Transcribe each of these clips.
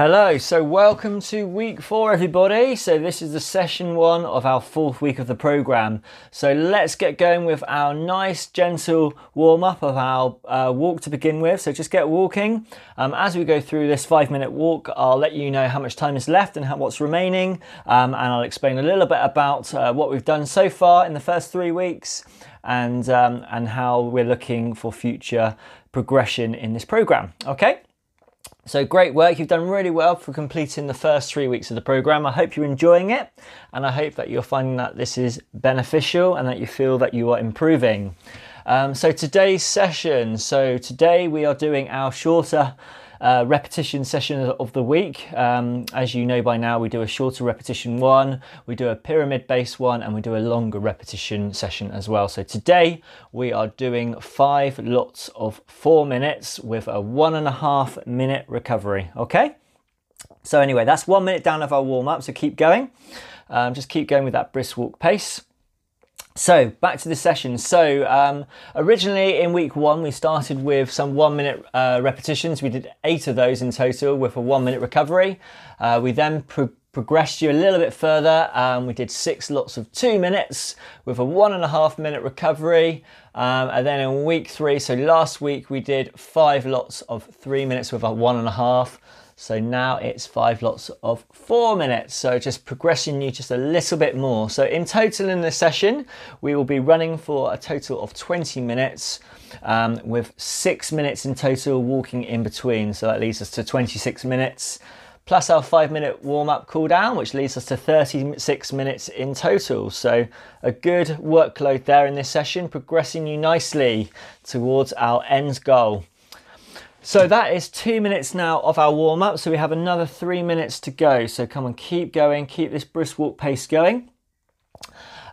Hello, so welcome to week four, everybody. So, this is the session one of our fourth week of the program. So, let's get going with our nice, gentle warm up of our uh, walk to begin with. So, just get walking. Um, as we go through this five minute walk, I'll let you know how much time is left and how, what's remaining, um, and I'll explain a little bit about uh, what we've done so far in the first three weeks and um, and how we're looking for future progression in this program. Okay. So great work. You've done really well for completing the first three weeks of the program. I hope you're enjoying it and I hope that you're finding that this is beneficial and that you feel that you are improving. Um, so today's session. So today we are doing our shorter uh, repetition session of the week. Um, as you know by now, we do a shorter repetition one, we do a pyramid based one, and we do a longer repetition session as well. So today we are doing five lots of four minutes with a one and a half minute recovery. Okay? So, anyway, that's one minute down of our warm up, so keep going. Um, just keep going with that brisk walk pace. So back to the session. So um, originally in week one, we started with some one minute uh, repetitions. We did eight of those in total with a one minute recovery. Uh, we then pro- progressed you a little bit further. Um, we did six lots of two minutes with a one and a half minute recovery. Um, and then in week three, so last week, we did five lots of three minutes with a one and a half. So now it's five lots of four minutes. So just progressing you just a little bit more. So in total in this session, we will be running for a total of 20 minutes um, with six minutes in total walking in between. So that leads us to 26 minutes plus our five minute warm up cool down, which leads us to 36 minutes in total. So, a good workload there in this session, progressing you nicely towards our end goal. So that is two minutes now of our warm up. So we have another three minutes to go. So come on, keep going, keep this brisk walk pace going.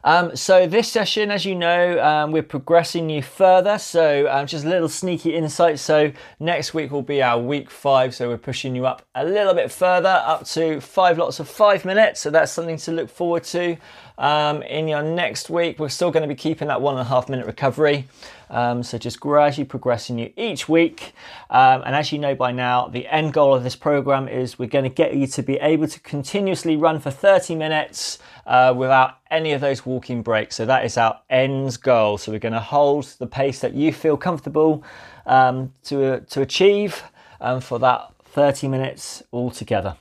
Um, so this session, as you know, um, we're progressing you further. So um, just a little sneaky insight. So next week will be our week five. So we're pushing you up a little bit further, up to five lots of five minutes. So that's something to look forward to. Um, in your next week, we're still going to be keeping that one and a half minute recovery. Um, so just gradually progressing you each week. Um, and as you know by now, the end goal of this program is we're going to get you to be able to continuously run for 30 minutes uh, without any of those walking breaks. So that is our end goal. So we're going to hold the pace that you feel comfortable um, to, to achieve um, for that 30 minutes altogether.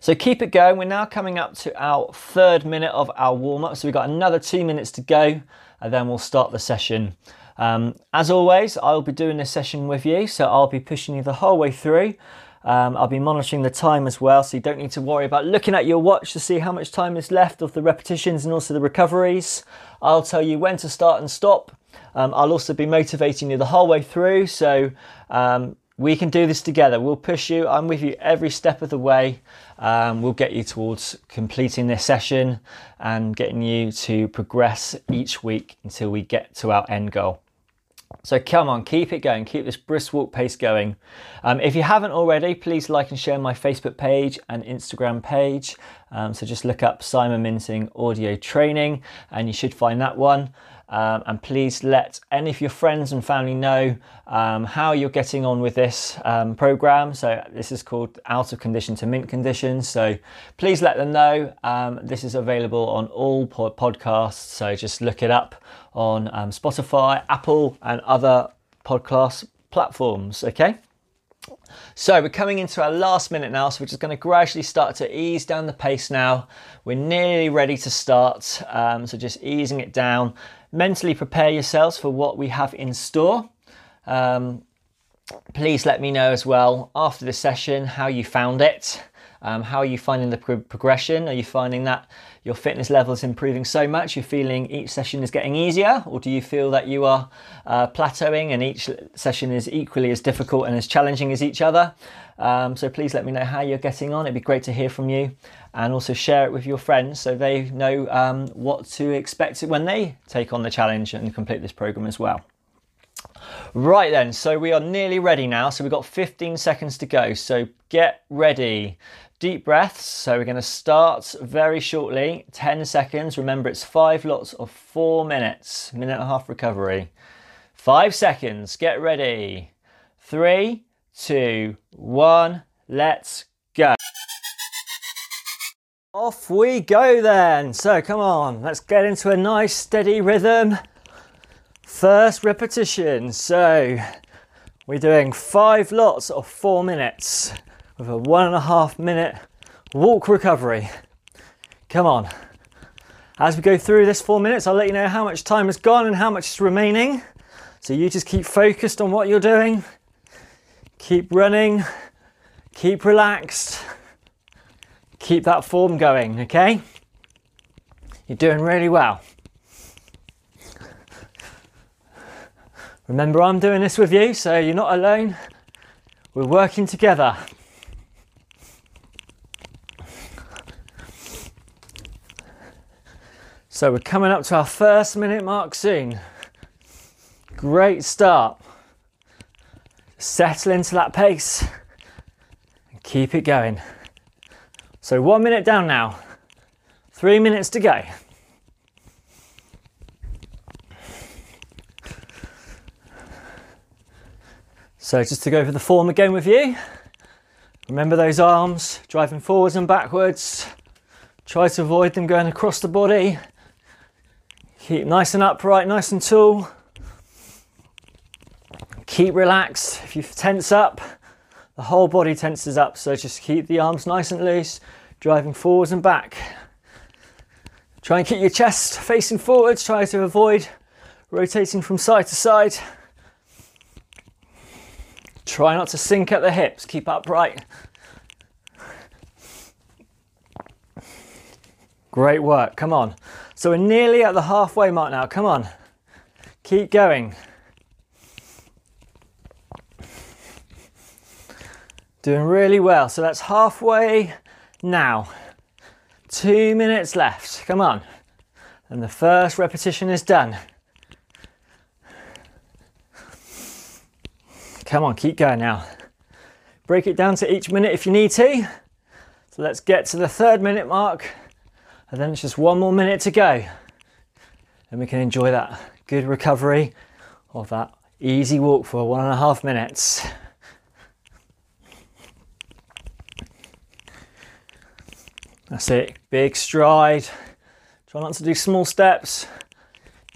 So keep it going. We're now coming up to our third minute of our warm up. So we've got another two minutes to go and then we'll start the session. Um, as always, I'll be doing this session with you, so I'll be pushing you the whole way through. Um, I'll be monitoring the time as well, so you don't need to worry about looking at your watch to see how much time is left of the repetitions and also the recoveries. I'll tell you when to start and stop. Um, I'll also be motivating you the whole way through, so um, we can do this together. We'll push you. I'm with you every step of the way. Um, we'll get you towards completing this session and getting you to progress each week until we get to our end goal. So come on, keep it going, keep this brisk walk pace going. Um, if you haven't already, please like and share my Facebook page and Instagram page. Um, so just look up Simon Minting Audio Training and you should find that one. Um, and please let any of your friends and family know um, how you're getting on with this um, program. So, this is called Out of Condition to Mint Conditions. So, please let them know. Um, this is available on all pod- podcasts. So, just look it up on um, Spotify, Apple, and other podcast platforms. Okay. So we're coming into our last minute now, so we're just going to gradually start to ease down the pace now. We're nearly ready to start, um, so just easing it down. Mentally prepare yourselves for what we have in store. Um, please let me know as well after the session how you found it. Um, how are you finding the pro- progression? Are you finding that your fitness level is improving so much you're feeling each session is getting easier? Or do you feel that you are uh, plateauing and each session is equally as difficult and as challenging as each other? Um, so please let me know how you're getting on. It'd be great to hear from you and also share it with your friends so they know um, what to expect when they take on the challenge and complete this program as well. Right then, so we are nearly ready now. So we've got 15 seconds to go. So get ready. Deep breaths. So we're going to start very shortly, 10 seconds. Remember, it's five lots of four minutes, minute and a half recovery. Five seconds. Get ready. Three, two, one, let's go. Off we go then. So come on, let's get into a nice steady rhythm. First repetition. So we're doing five lots of four minutes with a one and a half minute walk recovery. Come on. As we go through this four minutes, I'll let you know how much time has gone and how much is remaining. So you just keep focused on what you're doing. Keep running. Keep relaxed keep that form going, okay? You're doing really well. Remember, I'm doing this with you, so you're not alone. We're working together. So we're coming up to our first minute mark soon. Great start. Settle into that pace and keep it going. So one minute down now, three minutes to go. So just to go over the form again with you, remember those arms driving forwards and backwards. Try to avoid them going across the body. Keep nice and upright, nice and tall. Keep relaxed. If you tense up, the whole body tenses up, so just keep the arms nice and loose, driving forwards and back. Try and keep your chest facing forwards, try to avoid rotating from side to side. Try not to sink at the hips, keep upright. Great work, come on. So we're nearly at the halfway mark now, come on. Keep going. Doing really well. So that's halfway now. Two minutes left. Come on. And the first repetition is done. Come on, keep going now. Break it down to each minute if you need to. So let's get to the third minute mark. And then it's just one more minute to go. And we can enjoy that good recovery of that easy walk for one and a half minutes. That's it, big stride. Try not to do small steps.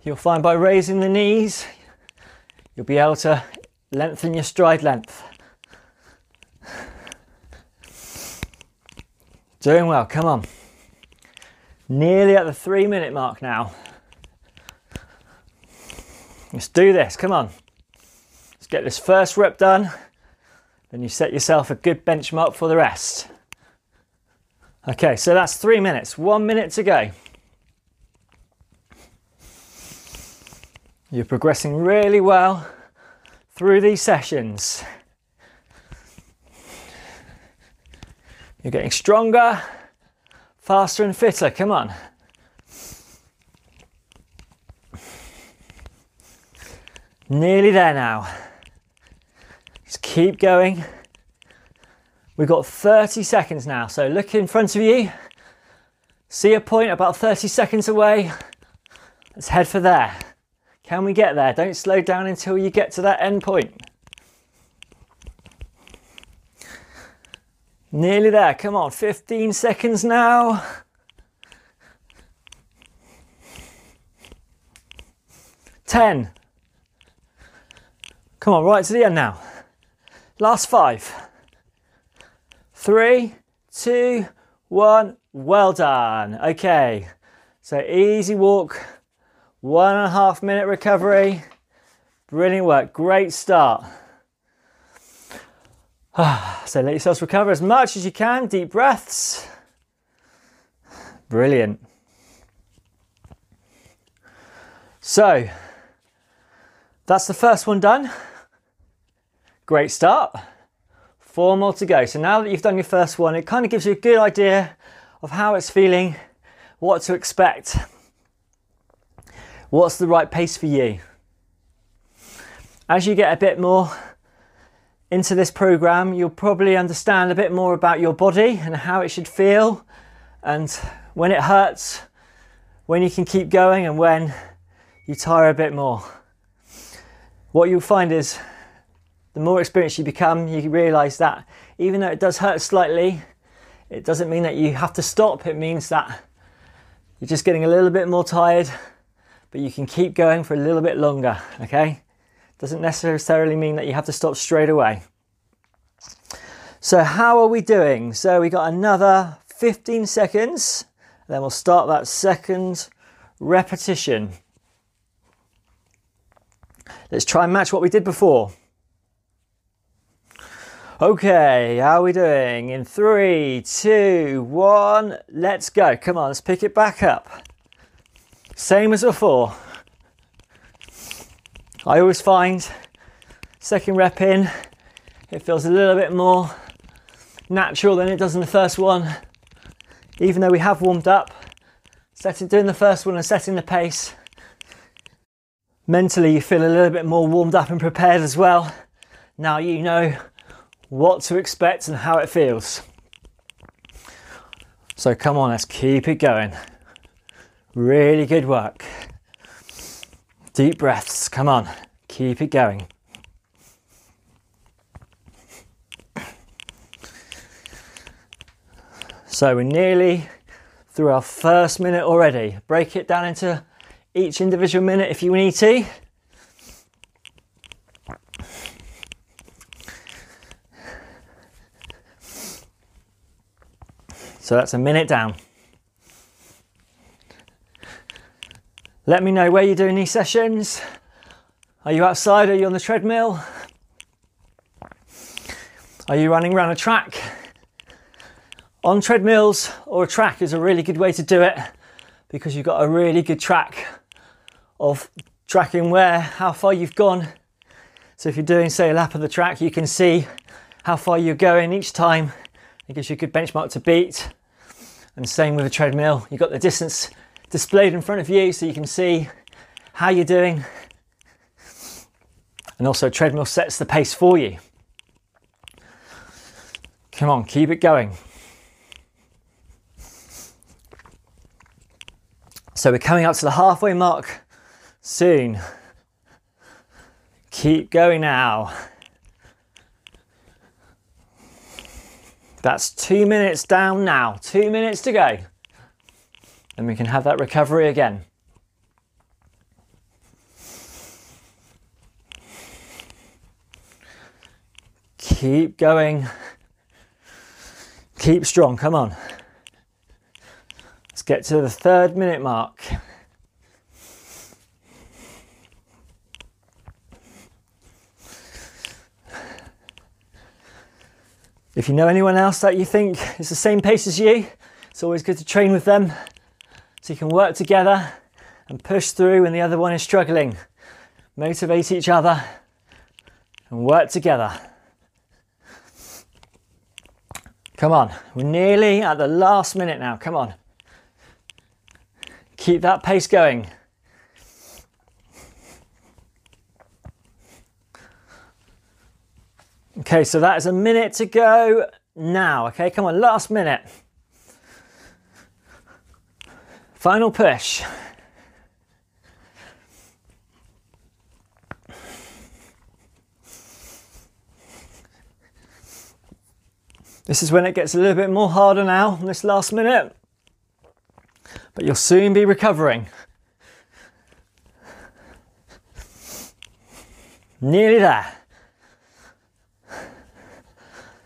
You'll find by raising the knees, you'll be able to lengthen your stride length. Doing well, come on. Nearly at the three minute mark now. Let's do this, come on. Let's get this first rep done. Then you set yourself a good benchmark for the rest. Okay, so that's three minutes, one minute to go. You're progressing really well through these sessions. You're getting stronger, faster, and fitter. Come on. Nearly there now. Just keep going. We've got 30 seconds now, so look in front of you. See a point about 30 seconds away. Let's head for there. Can we get there? Don't slow down until you get to that end point. Nearly there. Come on, 15 seconds now. Ten. Come on, right to the end now. Last five three, two, one. Well done. Okay, so easy walk, one and a half minute recovery. Brilliant work. Great start. So let yourselves recover as much as you can. Deep breaths. Brilliant. So that's the first one done. Great start. Four more to go. So now that you've done your first one, it kind of gives you a good idea of how it's feeling, what to expect, what's the right pace for you. As you get a bit more into this program, you'll probably understand a bit more about your body and how it should feel, and when it hurts, when you can keep going, and when you tire a bit more. What you'll find is the more experienced you become, you realize that even though it does hurt slightly, it doesn't mean that you have to stop. It means that you're just getting a little bit more tired, but you can keep going for a little bit longer, okay? Doesn't necessarily mean that you have to stop straight away. So, how are we doing? So, we got another 15 seconds, then we'll start that second repetition. Let's try and match what we did before. Okay, how are we doing? In three, two, one, let's go. Come on, let's pick it back up. Same as before. I always find second rep in, it feels a little bit more natural than it does in the first one. Even though we have warmed up, setting, doing the first one and setting the pace, mentally you feel a little bit more warmed up and prepared as well. Now you know what to expect and how it feels. So come on, let's keep it going. Really good work. Deep breaths, come on, keep it going. So we're nearly through our first minute already. Break it down into each individual minute if you need to. So that's a minute down. Let me know where you're doing these sessions. Are you outside? Are you on the treadmill? Are you running around a track? On treadmills or a track is a really good way to do it because you've got a really good track of tracking where, how far you've gone. So if you're doing, say, a lap of the track, you can see how far you're going each time. It gives you a good benchmark to beat. And same with a treadmill, you've got the distance displayed in front of you so you can see how you're doing. And also, treadmill sets the pace for you. Come on, keep it going. So we're coming up to the halfway mark soon. Keep going now. That's two minutes down now, two minutes to go. Then we can have that recovery again. Keep going. Keep strong, come on. Let's get to the third minute mark. If you know anyone else that you think is the same pace as you, it's always good to train with them so you can work together and push through when the other one is struggling. Motivate each other and work together. Come on, we're nearly at the last minute now. Come on. Keep that pace going. Okay, so that is a minute to go now. Okay, come on, last minute. Final push. This is when it gets a little bit more harder now, this last minute. But you'll soon be recovering. Nearly there.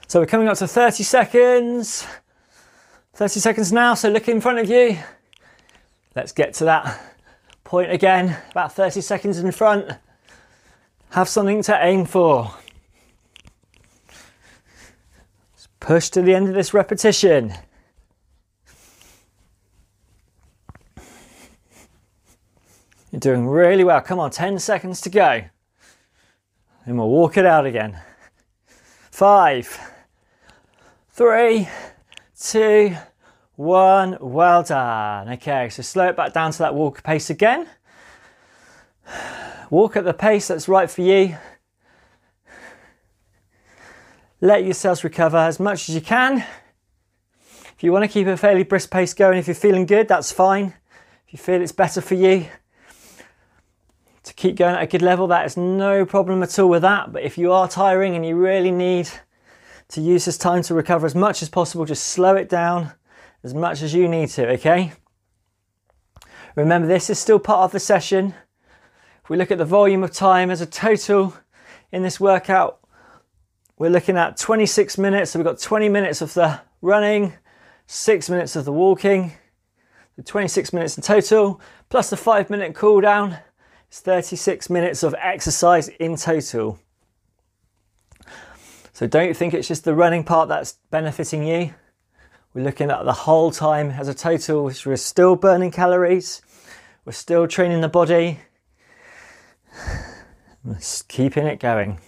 So we're coming up to 30 seconds. 30 seconds now, so look in front of you. Let's get to that point again, about 30 seconds in front. Have something to aim for. Let's push to the end of this repetition. You're doing really well. Come on, 10 seconds to go. And we'll walk it out again. Five three, two, one. Well done. Okay, so slow it back down to that walk pace again. Walk at the pace that's right for you. Let yourselves recover as much as you can. If you want to keep a fairly brisk pace going, if you're feeling good, that's fine. If you feel it's better for you to keep going at a good level. That is no problem at all with that. But if you are tiring and you really need to use this time to recover as much as possible, just slow it down as much as you need to, okay? Remember, this is still part of the session. If we look at the volume of time as a total in this workout, we're looking at 26 minutes. So we've got 20 minutes of the running, six minutes of the walking, the 26 minutes in total, plus the five minute cool down. It's 36 minutes of exercise in total. So don't think it's just the running part that's benefiting you. We're looking at the whole time as a total, we're still burning calories, we're still training the body, just keeping it going.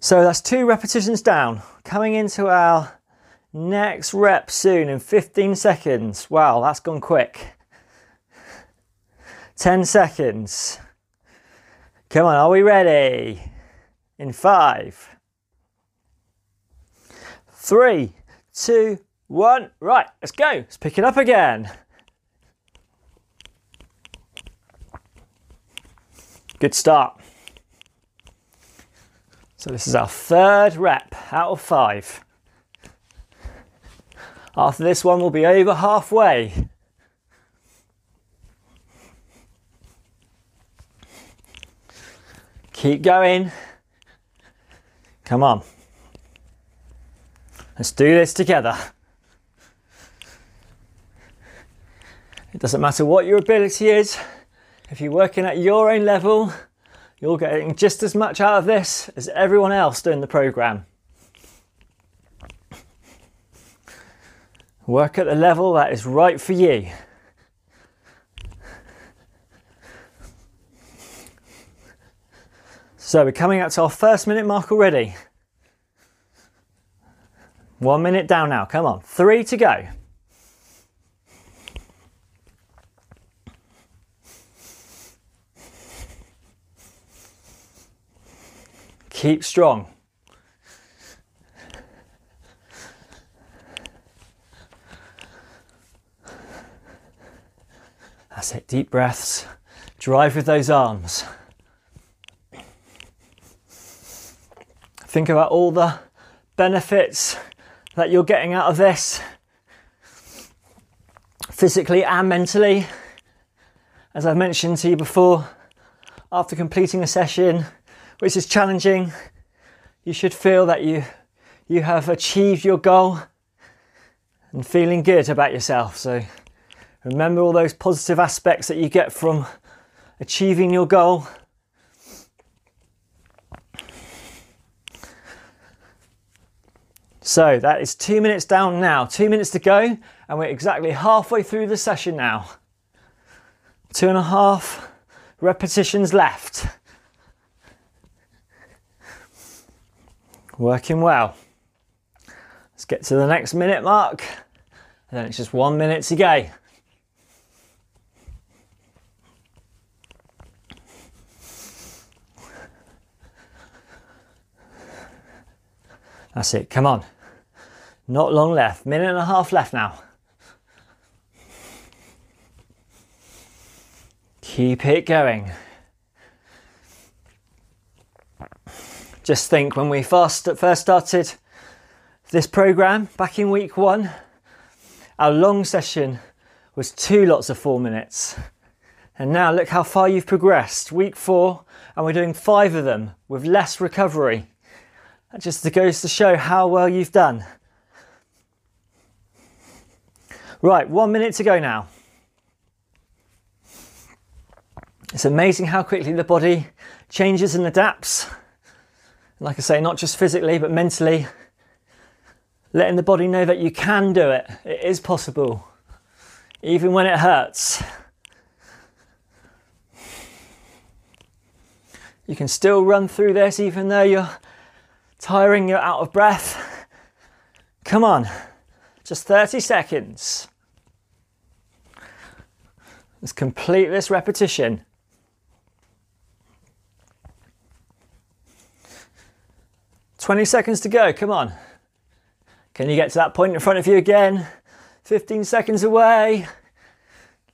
So that's two repetitions down. Coming into our next rep soon in 15 seconds. Wow, that's gone quick. 10 seconds. Come on, are we ready? In five, three, two, one. Right, let's go. Let's pick it up again. Good start. So this is our third rep out of five. After this one, we'll be over halfway. Keep going. Come on. Let's do this together. It doesn't matter what your ability is, if you're working at your own level, you're getting just as much out of this as everyone else doing the program. Work at the level that is right for you. So we're coming up to our first minute mark already. One minute down now. Come on. Three to go. Keep strong. That's it. Deep breaths. Drive with those arms. Think about all the benefits that you're getting out of this physically and mentally. As I've mentioned to you before, after completing a session which is challenging, you should feel that you you have achieved your goal and feeling good about yourself. So remember all those positive aspects that you get from achieving your goal So that is two minutes down now, two minutes to go, and we're exactly halfway through the session now. Two and a half repetitions left. Working well. Let's get to the next minute mark, and then it's just one minute to go. That's it, come on. Not long left, minute and a half left now. Keep it going. Just think when we first, first started this program back in week one, our long session was two lots of four minutes. And now look how far you've progressed. Week four, and we're doing five of them with less recovery. Just goes to show how well you've done. Right, one minute to go now. It's amazing how quickly the body changes and adapts. Like I say, not just physically, but mentally. Letting the body know that you can do it. It is possible, even when it hurts. You can still run through this even though you're tiring, you're out of breath. Come on, just 30 seconds. Let's complete this repetition. Twenty seconds to go, come on. Can you get to that point in front of you again? 15 seconds away.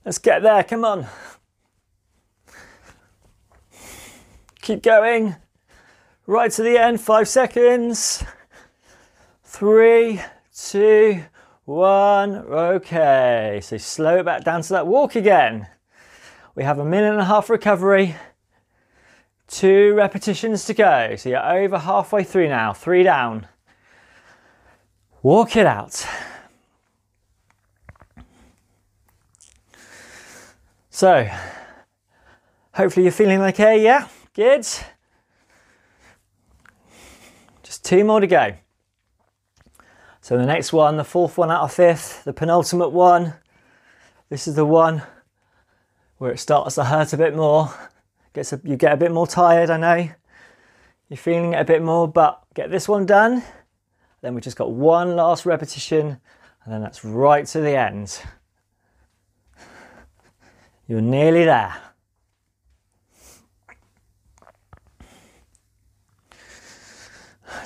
Let's get there, come on. Keep going. Right to the end, five seconds. Three, two, one. Okay, so slow it back down to that walk again. We have a minute and a half recovery. Two repetitions to go. So you're over halfway through now. Three down. Walk it out. So, hopefully you're feeling okay. Yeah, good. Two more to go. So the next one, the fourth one out of fifth, the penultimate one. This is the one where it starts to hurt a bit more. Gets a, you get a bit more tired, I know. You're feeling it a bit more, but get this one done. Then we just got one last repetition, and then that's right to the end. You're nearly there.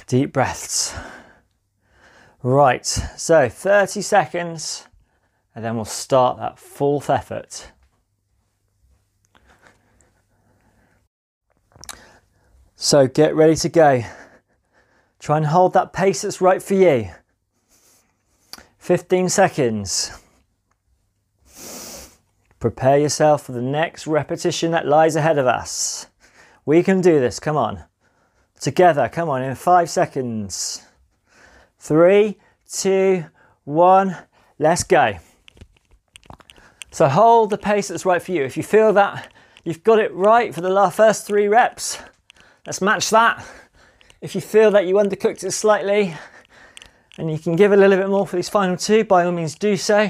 Deep breaths. Right, so 30 seconds, and then we'll start that fourth effort. So get ready to go. Try and hold that pace that's right for you. 15 seconds. Prepare yourself for the next repetition that lies ahead of us. We can do this, come on. Together, come on, in five seconds. Three, two, one, let's go. So hold the pace that's right for you. If you feel that you've got it right for the first three reps, let's match that. If you feel that you undercooked it slightly and you can give a little bit more for these final two, by all means do so.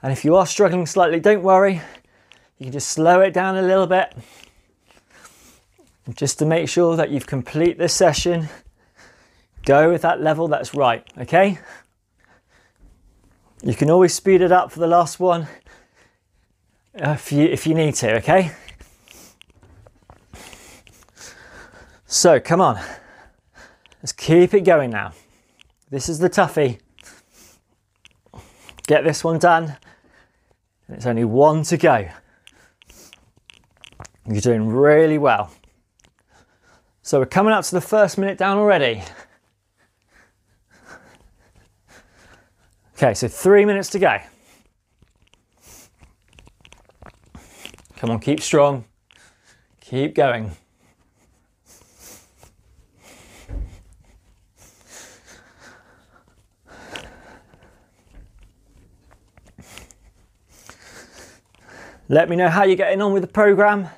And if you are struggling slightly, don't worry. You can just slow it down a little bit just to make sure that you've complete this session. Go with that level that's right, okay? You can always speed it up for the last one if you, if you need to, okay? So come on, let's keep it going now. This is the toughie. Get this one done. It's only one to go. You're doing really well. So we're coming up to the first minute down already. Okay, so three minutes to go. Come on, keep strong. Keep going. Let me know how you're getting on with the program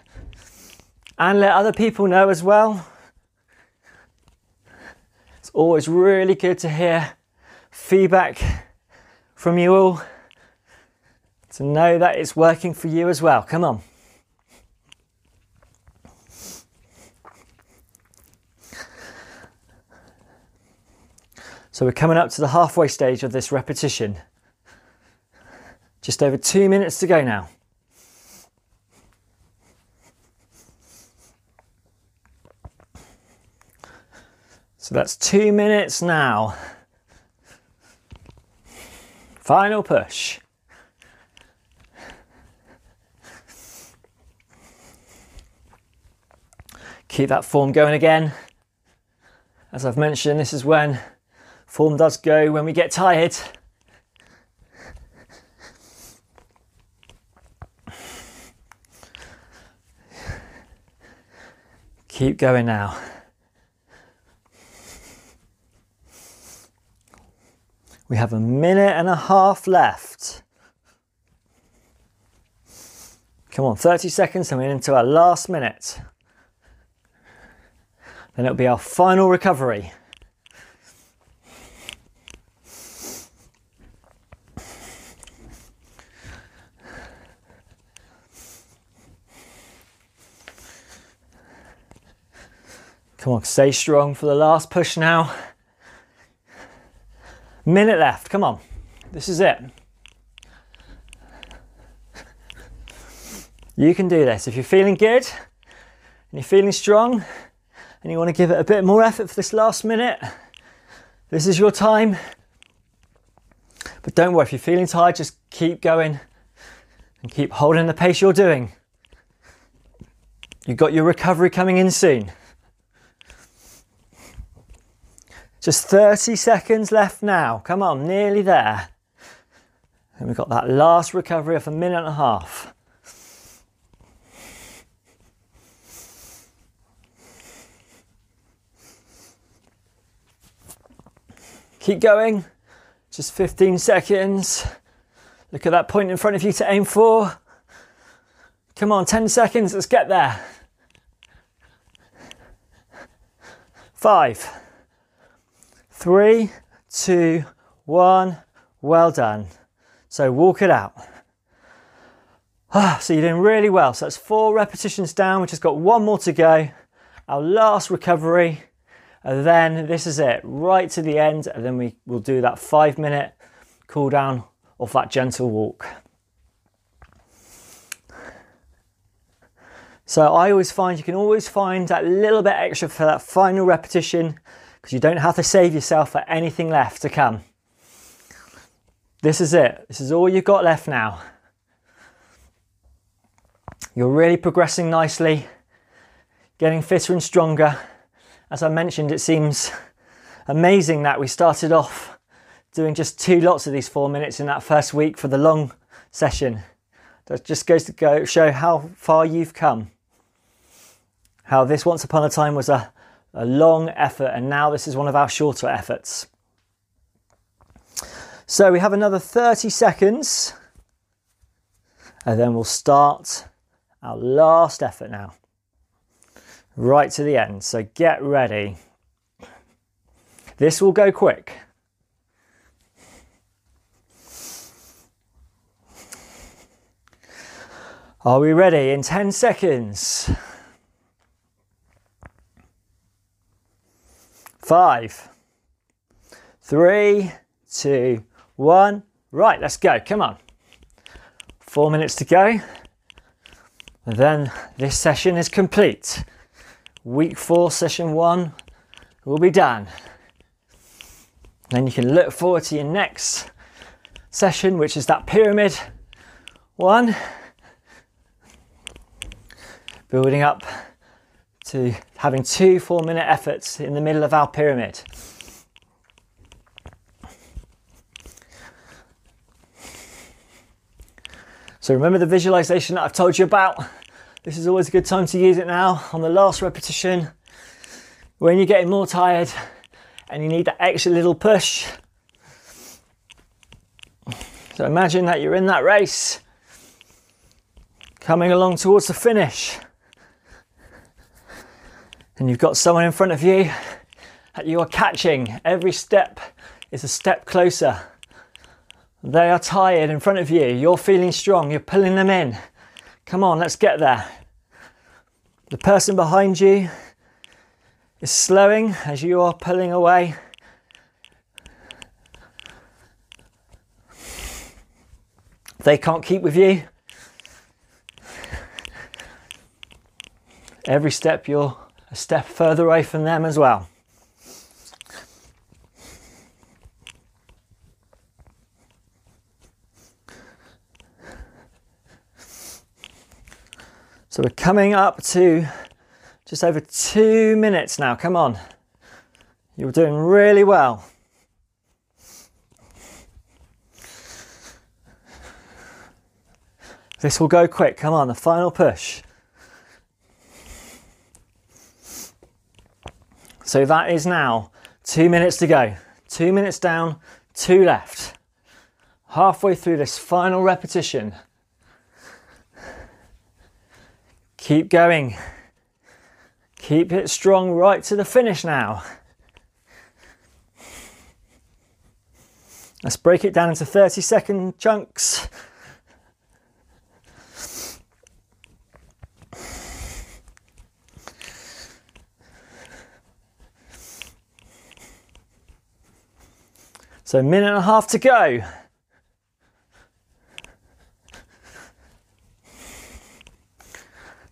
and let other people know as well. It's always really good to hear feedback from you all to know that it's working for you as well. Come on. So we're coming up to the halfway stage of this repetition. Just over two minutes to go now. So that's two minutes now. Final push. Keep that form going again. As I've mentioned, this is when form does go when we get tired. Keep going now. We have a minute and a half left. Come on, 30 seconds and we're into our last minute. Then it'll be our final recovery. Come on, stay strong for the last push now. Minute left, come on. This is it. You can do this. If you're feeling good and you're feeling strong and you want to give it a bit more effort for this last minute, this is your time. But don't worry, if you're feeling tired, just keep going and keep holding the pace you're doing. You've got your recovery coming in soon. Just 30 seconds left now. Come on, nearly there. And we've got that last recovery of a minute and a half. Keep going. Just 15 seconds. Look at that point in front of you to aim for. Come on, 10 seconds. Let's get there. Five, three, two, one. Well done. So walk it out. Ah, so you're doing really well. So that's four repetitions down. We've just got one more to go. Our last recovery. And then this is it, right to the end. And then we will do that five minute cool down off that gentle walk. So I always find you can always find that little bit extra for that final repetition because you don't have to save yourself for anything left to come. This is it. This is all you've got left now. You're really progressing nicely, getting fitter and stronger. As I mentioned, it seems amazing that we started off doing just two lots of these four minutes in that first week for the long session. That just goes to go show how far you've come how this once upon a time was a, a long effort and now this is one of our shorter efforts. So we have another 30 seconds and then we'll start our last effort now. Right to the end. So get ready. This will go quick. Are we ready? In 10 seconds. Five, three, two, one. Right, let's go. Come on. Four minutes to go. And then this session is complete. Week four, session one will be done. Then you can look forward to your next session, which is that pyramid one. Building up to having two four minute efforts in the middle of our pyramid. So remember the visualization that I've told you about? This is always a good time to use it now on the last repetition when you're getting more tired and you need that extra little push. So imagine that you're in that race coming along towards the finish and you've got someone in front of you that you are catching. Every step is a step closer. They are tired in front of you. You're feeling strong. You're pulling them in. Come on, let's get there. The person behind you is slowing as you are pulling away. They can't keep with you. Every step you're a step further away from them as well. So we're coming up to just over two minutes now. Come on. You're doing really well. This will go quick. Come on, the final push. So that is now two minutes to go. Two minutes down, two left. Halfway through this final repetition. Keep going. Keep it strong right to the finish now. Let's break it down into 30 second chunks. So a minute and a half to go.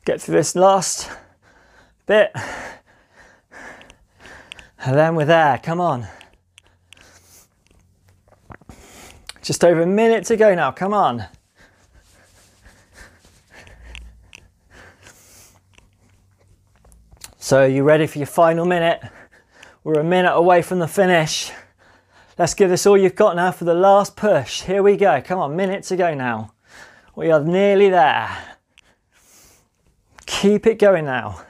Get through this last bit. And then we're there, come on. Just over a minute to go now, come on. So, you ready for your final minute? We're a minute away from the finish. Let's give this all you've got now for the last push. Here we go. Come on, minutes to go now. We are nearly there. Keep it going now.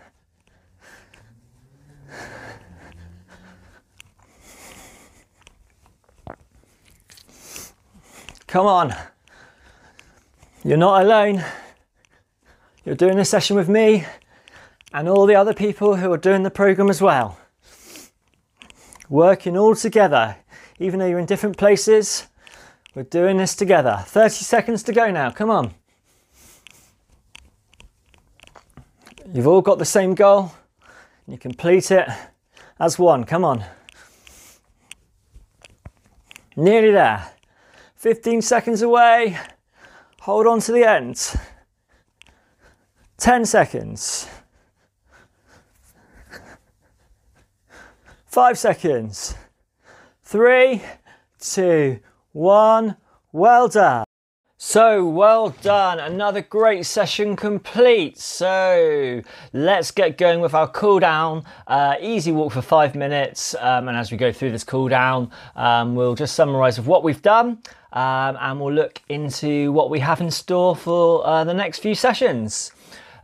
Come on. You're not alone. You're doing this session with me and all the other people who are doing the program as well. Working all together, even though you're in different places, we're doing this together. 30 seconds to go now, come on. You've all got the same goal, you complete it as one, come on. Nearly there. 15 seconds away. Hold on to the end. 10 seconds. 5 seconds. 3, 2, 1. Well done. So well done, another great session complete. So let's get going with our cool down. Uh, easy walk for five minutes. Um, and as we go through this cool down, um, we'll just summarize of what we've done um, and we'll look into what we have in store for uh, the next few sessions.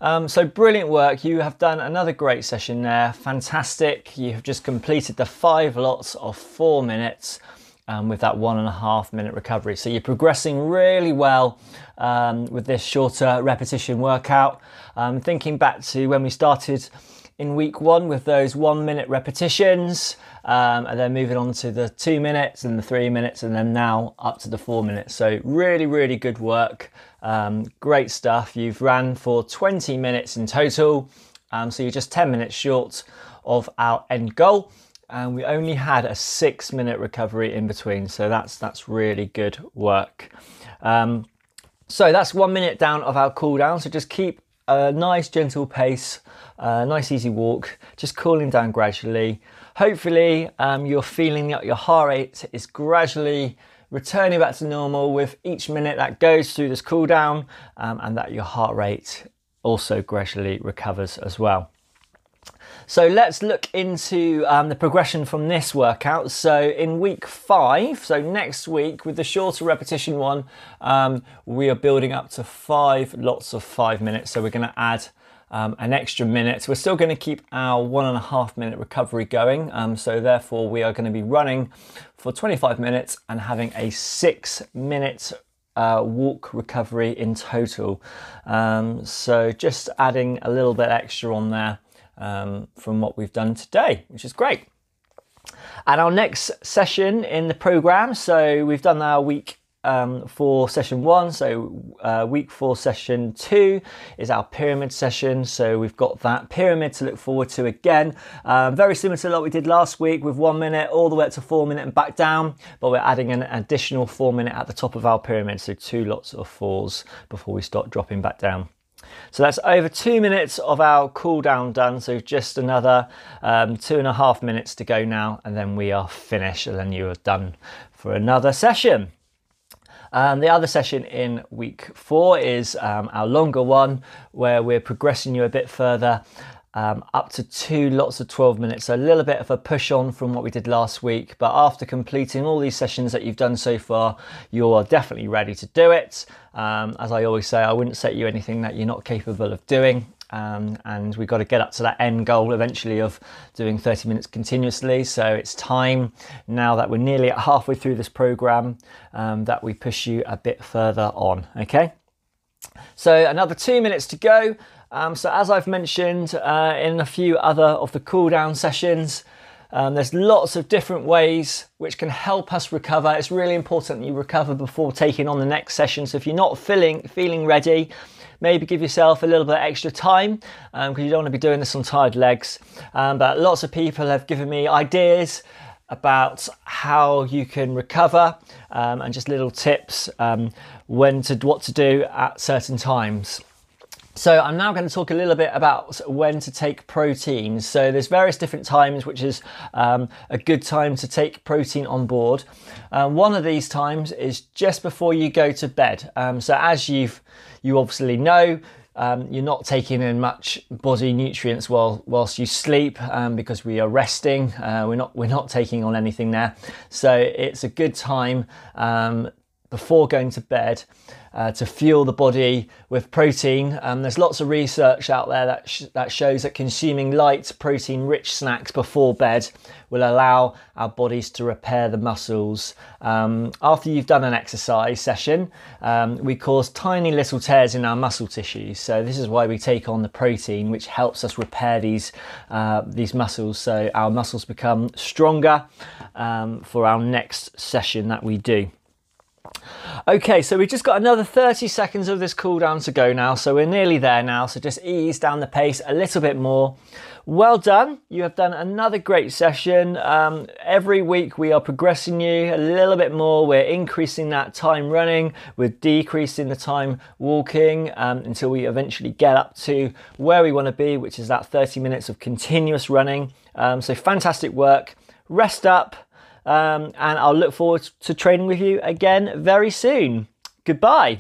Um, so brilliant work. You have done another great session there. Fantastic. You have just completed the five lots of four minutes um, with that one and a half minute recovery. So you're progressing really well um, with this shorter repetition workout. Um, thinking back to when we started in week one with those one minute repetitions, um, and then moving on to the two minutes and the three minutes, and then now up to the four minutes. So, really, really good work. Um, great stuff. You've ran for 20 minutes in total, um, so you're just 10 minutes short of our end goal and we only had a six minute recovery in between so that's that's really good work um, so that's one minute down of our cooldown. so just keep a nice gentle pace a nice easy walk just cooling down gradually. Hopefully um, you're feeling that your heart rate is gradually returning back to normal with each minute that goes through this cool down um, and that your heart rate also gradually recovers as well so let's look into um, the progression from this workout. So in week five, so next week with the shorter repetition one, um, we are building up to five lots of five minutes. So we're going to add um, an extra minute. We're still going to keep our one and a half minute recovery going. Um, so therefore we are going to be running for 25 minutes and having a six minute uh, walk recovery in total. Um, so just adding a little bit extra on there um, from what we've done today, which is great. And our next session in the program, so we've done our week um, for session one. So, uh, week four, session two is our pyramid session. So, we've got that pyramid to look forward to again. Um, very similar to what we did last week with one minute all the way up to four minute and back down, but we're adding an additional four minute at the top of our pyramid. So, two lots of fours before we start dropping back down. So that's over two minutes of our cool down done. So just another um, two and a half minutes to go now, and then we are finished, and then you are done for another session. Um, the other session in week four is um, our longer one where we're progressing you a bit further um, up to two lots of 12 minutes. So a little bit of a push on from what we did last week. But after completing all these sessions that you've done so far, you are definitely ready to do it. Um, as I always say, I wouldn't set you anything that you're not capable of doing. Um, and we've got to get up to that end goal eventually of doing 30 minutes continuously. So it's time now that we're nearly at halfway through this program um, that we push you a bit further on. Okay. So another two minutes to go. Um, so as I've mentioned uh, in a few other of the cool down sessions, um, there's lots of different ways which can help us recover. It's really important that you recover before taking on the next session. So if you're not feeling feeling ready, maybe give yourself a little bit of extra time because um, you don't want to be doing this on tired legs. Um, but lots of people have given me ideas about how you can recover um, and just little tips um, when to what to do at certain times. So I'm now going to talk a little bit about when to take protein. So there's various different times which is um, a good time to take protein on board. Um, one of these times is just before you go to bed. Um, so as you've you obviously know, um, you're not taking in much body nutrients while whilst you sleep um, because we are resting. Uh, we're not we're not taking on anything there, so it's a good time um, before going to bed uh, to fuel the body with protein. Um, there's lots of research out there that, sh- that shows that consuming light, protein rich snacks before bed will allow our bodies to repair the muscles. Um, after you've done an exercise session, um, we cause tiny little tears in our muscle tissues. So, this is why we take on the protein, which helps us repair these, uh, these muscles so our muscles become stronger um, for our next session that we do. Okay, so we've just got another 30 seconds of this cooldown to go now, so we're nearly there now, so just ease down the pace a little bit more. Well done, you have done another great session. Um, every week we are progressing you a little bit more, we're increasing that time running, we're decreasing the time walking um, until we eventually get up to where we want to be, which is that 30 minutes of continuous running. Um, so fantastic work, rest up um, and I'll look forward to training with you again very soon. Goodbye.